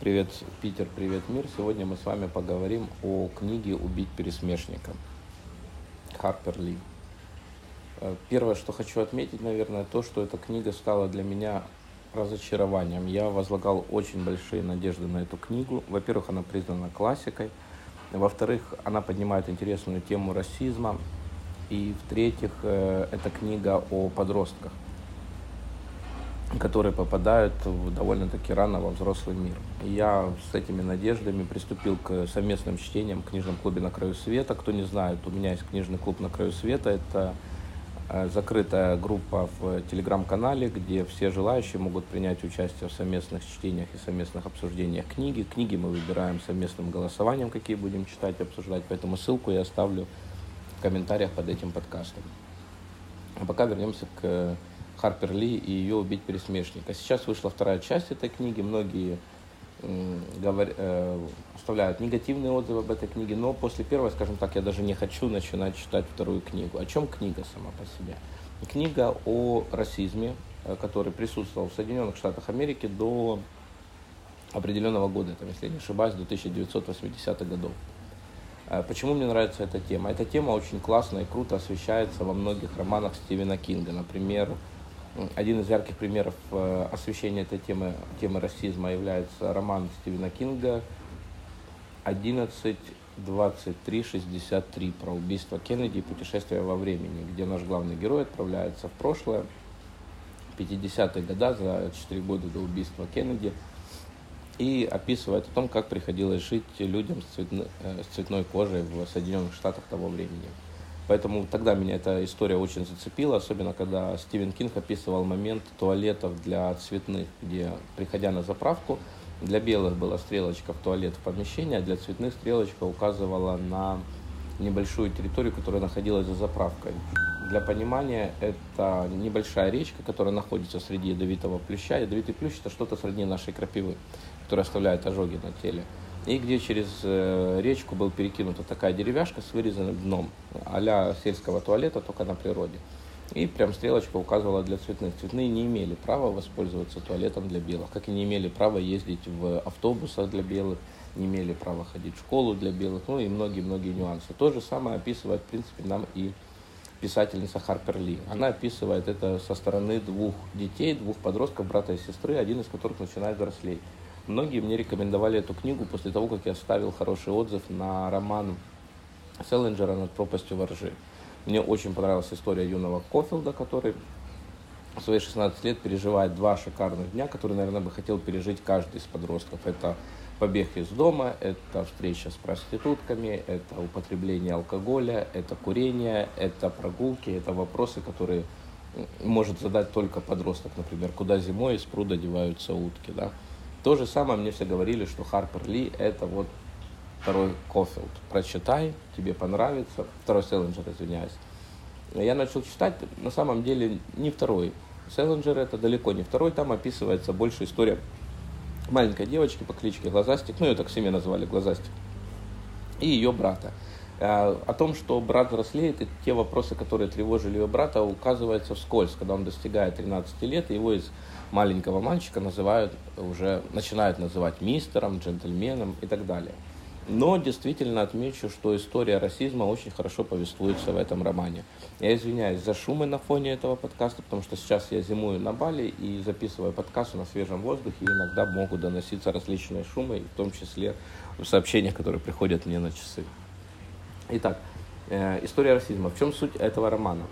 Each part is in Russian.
Привет, Питер, привет, мир. Сегодня мы с вами поговорим о книге «Убить пересмешника» Харпер Ли. Э, первое, что хочу отметить, наверное, то, что эта книга стала для меня разочарованием. Я возлагал очень большие надежды на эту книгу. Во-первых, она признана классикой. Во-вторых, она поднимает интересную тему расизма. И в-третьих, э, это книга о подростках которые попадают в довольно-таки рано во взрослый мир. Я с этими надеждами приступил к совместным чтениям в книжном клубе «На краю света». Кто не знает, у меня есть книжный клуб «На краю света». Это э, закрытая группа в телеграм-канале, где все желающие могут принять участие в совместных чтениях и совместных обсуждениях книги. Книги мы выбираем совместным голосованием, какие будем читать и обсуждать, поэтому ссылку я оставлю в комментариях под этим подкастом. А пока вернемся к Харпер Ли и ее убить пересмешника. Сейчас вышла вторая часть этой книги. Многие говор... э, оставляют негативные отзывы об этой книге, но после первой, скажем так, я даже не хочу начинать читать вторую книгу. О чем книга сама по себе? Книга о расизме, э, который присутствовал в Соединенных Штатах Америки до определенного года, там, если я не ошибаюсь, до 1980-х годов. Э, почему мне нравится эта тема? Эта тема очень классно и круто освещается во многих романах Стивена Кинга. Например, один из ярких примеров э, освещения этой темы, темы расизма является роман Стивена Кинга 11 23 63 про убийство Кеннеди и путешествие во времени, где наш главный герой отправляется в прошлое, 50-е годы, за 4 года до убийства Кеннеди, и описывает о том, как приходилось жить людям с, цветно, э, с цветной кожей в Соединенных Штатах того времени. Поэтому тогда меня эта история очень зацепила, особенно когда Стивен Кинг описывал момент туалетов для цветных, где, приходя на заправку, для белых была стрелочка в туалет в помещении, а для цветных стрелочка указывала на небольшую территорию, которая находилась за заправкой. Для понимания, это небольшая речка, которая находится среди ядовитого плюща. Ядовитый плющ – это что-то среди нашей крапивы, которая оставляет ожоги на теле и где через э, речку был перекинута такая деревяшка с вырезанным дном, а сельского туалета, только на природе. И прям стрелочка указывала для цветных. Цветные не имели права воспользоваться туалетом для белых, как и не имели права ездить в автобусах для белых, не имели права ходить в школу для белых, ну и многие-многие нюансы. То же самое описывает, в принципе, нам и писательница Харпер Ли. Она описывает это со стороны двух детей, двух подростков, брата и сестры, один из которых начинает взрослеть. Многие мне рекомендовали эту книгу после того, как я оставил хороший отзыв на роман Селлинджера «Над пропастью воржи». Мне очень понравилась история юного Кофилда, который в свои 16 лет переживает два шикарных дня, которые, наверное, бы хотел пережить каждый из подростков. Это побег из дома, это встреча с проститутками, это употребление алкоголя, это курение, это прогулки, это вопросы, которые может задать только подросток, например, куда зимой из пруда деваются утки, да. То же самое мне все говорили, что Харпер Ли это вот второй Кофилд. Прочитай, тебе понравится. Второй Селлинджер, извиняюсь. Я начал читать, на самом деле не второй. Селлинджер это далеко не второй, там описывается больше история маленькой девочки по кличке Глазастик, ну ее так семья называли Глазастик, и ее брата. Э, о том, что брат взрослеет, и те вопросы, которые тревожили ее брата, указывается вскользь, когда он достигает 13 лет, его из маленького мальчика называют уже, начинают называть мистером, джентльменом и так далее. Но действительно отмечу, что история расизма очень хорошо повествуется в этом романе. Я извиняюсь за шумы на фоне этого подкаста, потому что сейчас я зимую на Бали и записываю подкасты на свежем воздухе, и иногда могут доноситься различные шумы, в том числе в сообщениях, которые приходят мне на часы. Итак, э, история расизма. В чем суть этого романа?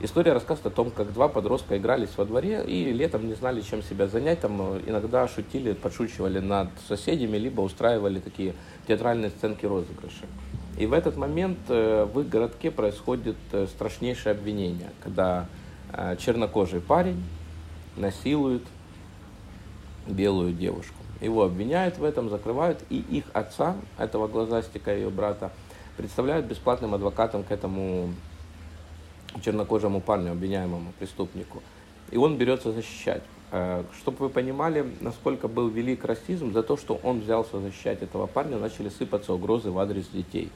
История рассказывает о том, как два подростка игрались во дворе и летом не знали, чем себя занять. Там э, иногда шутили, подшучивали над соседями, либо устраивали такие театральные сценки розыгрыши. И в этот момент э, в их городке происходит страшнейшее обвинение, когда чернокожий парень насилует белую девушку. Его обвиняют в этом, закрывают, и их отца, этого глазастика, ее брата, представляют бесплатным адвокатом к этому чернокожему парню, обвиняемому преступнику. И он берется защищать. Э, Чтобы вы понимали, насколько был велик расизм, за то, что он взялся защищать этого парня, начали сыпаться угрозы в адрес детей.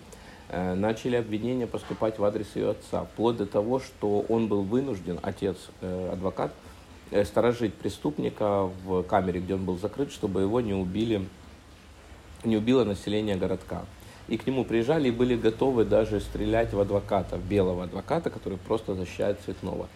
Э, начали обвинения поступать в адрес ее отца, вплоть до того, что он был вынужден, отец, э, адвокат, сторожить преступника в камере, где он был закрыт, чтобы его не убили не убило население городка. И к нему приезжали и были готовы даже стрелять в адвоката, в белого адвоката, который просто защищает цветного.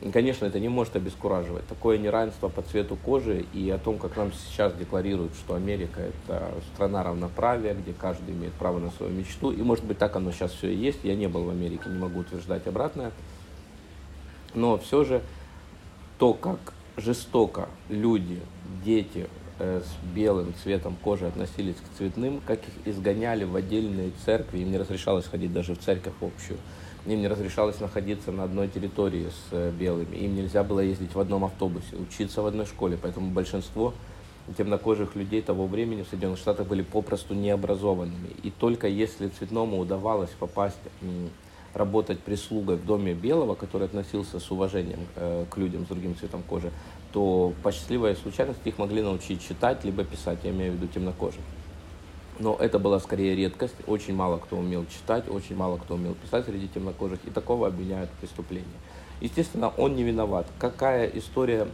И, конечно, это не может обескураживать. Такое неравенство по цвету кожи и о том, как нам сейчас декларируют, что Америка – это страна равноправия, где каждый имеет право на свою мечту. И, может быть, так оно сейчас все и есть. Я не был в Америке, не могу утверждать обратное. Но все же то, как жестоко люди, дети с белым цветом кожи относились к цветным, как их изгоняли в отдельные церкви, им не разрешалось ходить даже в церковь общую, им не разрешалось находиться на одной территории с э, белыми, им нельзя было ездить в одном автобусе, учиться в одной школе, поэтому большинство темнокожих людей того времени в Соединенных Штатах были попросту необразованными. И только если цветному удавалось попасть работать прислугой в доме белого, который относился с уважением э, к людям с другим цветом кожи, то по счастливой случайности их могли научить читать либо писать, я имею в виду темнокожих. Но это была скорее редкость, очень мало кто умел читать, очень мало кто умел писать среди темнокожих, и такого обвиняют в преступлении. Естественно, он не виноват. Какая история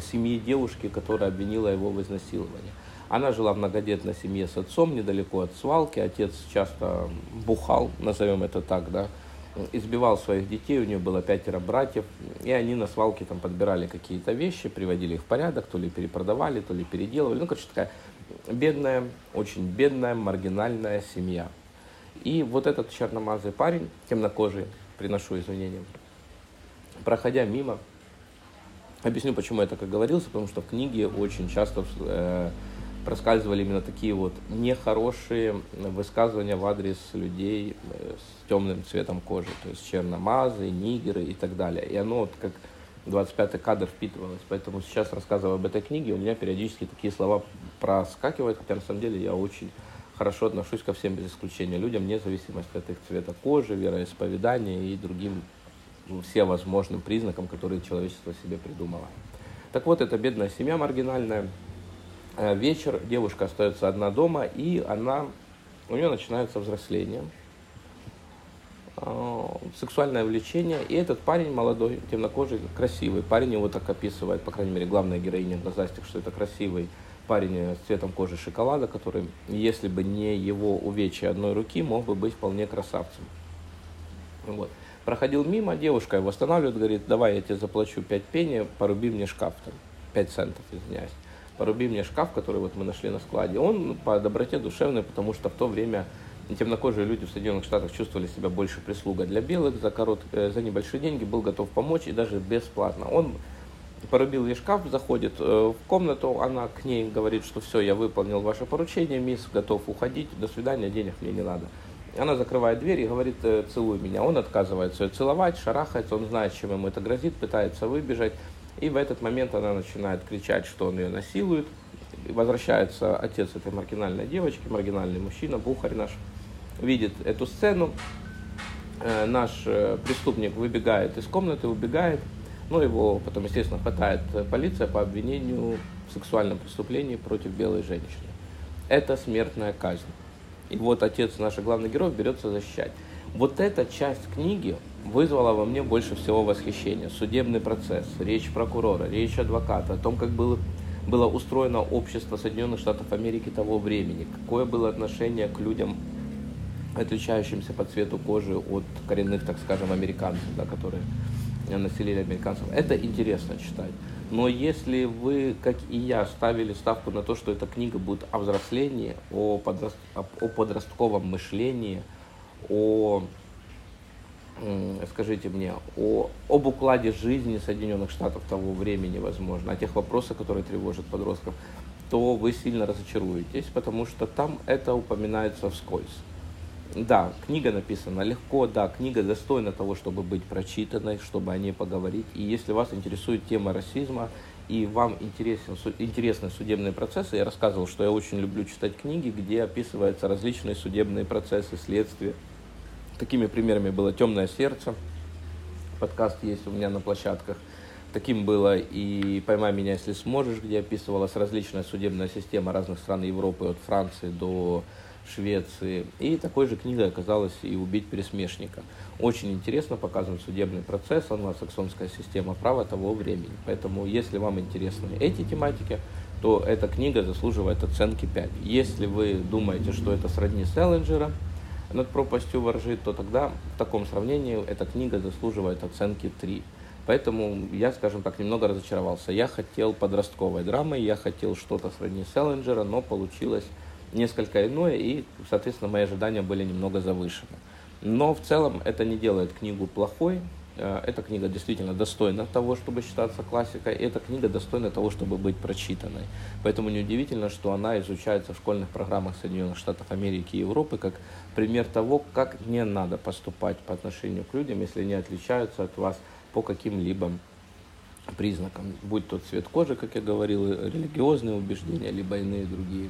семьи девушки, которая обвинила его в изнасиловании? Она жила в многодетной семье с отцом, недалеко от свалки. Отец часто бухал, назовем это так, да, избивал своих детей, у нее было пятеро братьев, и они на свалке там подбирали какие-то вещи, приводили их в порядок, то ли перепродавали, то ли переделывали. Ну, короче, такая бедная, очень бедная, маргинальная семья. И вот этот черномазый парень, темнокожий, приношу извинения, проходя мимо, объясню, почему я так и говорился, потому что в книге очень часто э, проскальзывали именно такие вот нехорошие высказывания в адрес людей э, с темным цветом кожи, то есть черномазы, нигеры и так далее. И оно вот как 25-й кадр впитывалось. Поэтому сейчас, рассказывая об этой книге, у меня периодически такие слова проскакивают, хотя на самом деле я очень хорошо отношусь ко всем без исключения людям, вне зависимости от их цвета кожи, вероисповедания и другим всевозможным признакам, которые человечество себе придумало. Так вот, эта бедная семья маргинальная, вечер, девушка остается одна дома, и она, у нее начинается взросление, э, сексуальное влечение, и этот парень молодой, темнокожий, красивый, парень его так описывает, по крайней мере, главная героиня Глазастик, что это красивый парень с цветом кожи шоколада, который, если бы не его увечья одной руки, мог бы быть вполне красавцем. Вот. Проходил мимо, девушка его останавливает, говорит, давай я тебе заплачу 5 пенни, поруби мне шкаф там, 5 центов, извиняюсь поруби мне шкаф, который вот мы нашли на складе. Он по доброте душевной, потому что в то время темнокожие люди в Соединенных Штатах чувствовали себя больше прислугой для белых, за, корот, э, за небольшие деньги был готов помочь и даже бесплатно. Он порубил ей шкаф, заходит э, в комнату, она к ней говорит, что все, я выполнил ваше поручение, мисс, готов уходить, до свидания, денег мне не надо. Она закрывает дверь и говорит, «Э, целуй меня. Он отказывается ее целовать, шарахается, он знает, чем ему это грозит, пытается выбежать. И в этот момент она начинает кричать, что он ее насилует. И возвращается отец этой маргинальной девочки, маргинальный мужчина, бухарь наш, видит эту сцену. Э, наш э, преступник выбегает из комнаты, убегает. Но его потом, естественно, хватает полиция по обвинению в сексуальном преступлении против белой женщины. Это смертная казнь. И вот отец наших главных героев берется защищать. Вот эта часть книги, вызвало во мне больше всего восхищения. Судебный процесс, речь прокурора, речь адвоката, о том, как было, было устроено общество Соединенных Штатов Америки того времени, какое было отношение к людям, отличающимся по цвету кожи от коренных, так скажем, американцев, да, которые населили американцев. Это интересно читать. Но если вы, как и я, ставили ставку на то, что эта книга будет о взрослении, о, подраст... о подростковом мышлении, о скажите мне, о, об укладе жизни Соединенных Штатов того времени, возможно, о тех вопросах, которые тревожат подростков, то вы сильно разочаруетесь, потому что там это упоминается вскользь. Да, книга написана легко, да, книга достойна того, чтобы быть прочитанной, чтобы о ней поговорить. И если вас интересует тема расизма, и вам интересен, интересны судебные процессы, я рассказывал, что я очень люблю читать книги, где описываются различные судебные процессы, следствия, Такими примерами было «Темное сердце». Подкаст есть у меня на площадках. Таким было и «Поймай меня, если сможешь», где описывалась различная судебная система разных стран Европы, от Франции до Швеции. И такой же книгой оказалась и «Убить пересмешника». Очень интересно показан судебный процесс, англосаксонская система права того времени. Поэтому, если вам интересны эти тематики, то эта книга заслуживает оценки 5. Если вы думаете, что это сродни Селлинджера над пропастью воржи, то тогда в таком сравнении эта книга заслуживает оценки 3. Поэтому я, скажем так, немного разочаровался. Я хотел подростковой драмы, я хотел что-то сродни Селлинджера, но получилось несколько иное, и, соответственно, мои ожидания были немного завышены. Но в целом это не делает книгу плохой. Э, эта книга действительно достойна того, чтобы считаться классикой. И эта книга достойна того, чтобы быть прочитанной. Поэтому неудивительно, что она изучается в школьных программах Соединенных Штатов Америки и Европы как пример того, как не надо поступать по отношению к людям, если они отличаются от вас по каким-либо признакам, будь то цвет кожи, как я говорил, религиозные убеждения, либо иные другие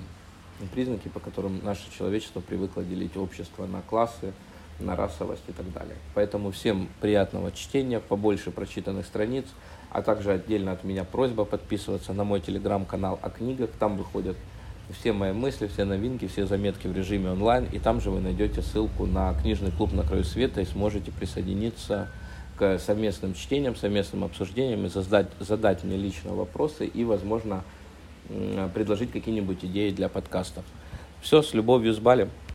признаки, по которым наше человечество привыкло делить общество на классы, на расовость и так далее. Поэтому всем приятного чтения, побольше прочитанных страниц, а также отдельно от меня просьба подписываться на мой телеграм-канал о книгах. Там выходят все мои мысли, все новинки, все заметки в режиме онлайн. И там же вы найдете ссылку на книжный клуб на краю света и сможете присоединиться к совместным чтениям, совместным обсуждениям и задать, задать мне лично вопросы и, возможно, предложить какие-нибудь идеи для подкастов. Все, с любовью, с Балем.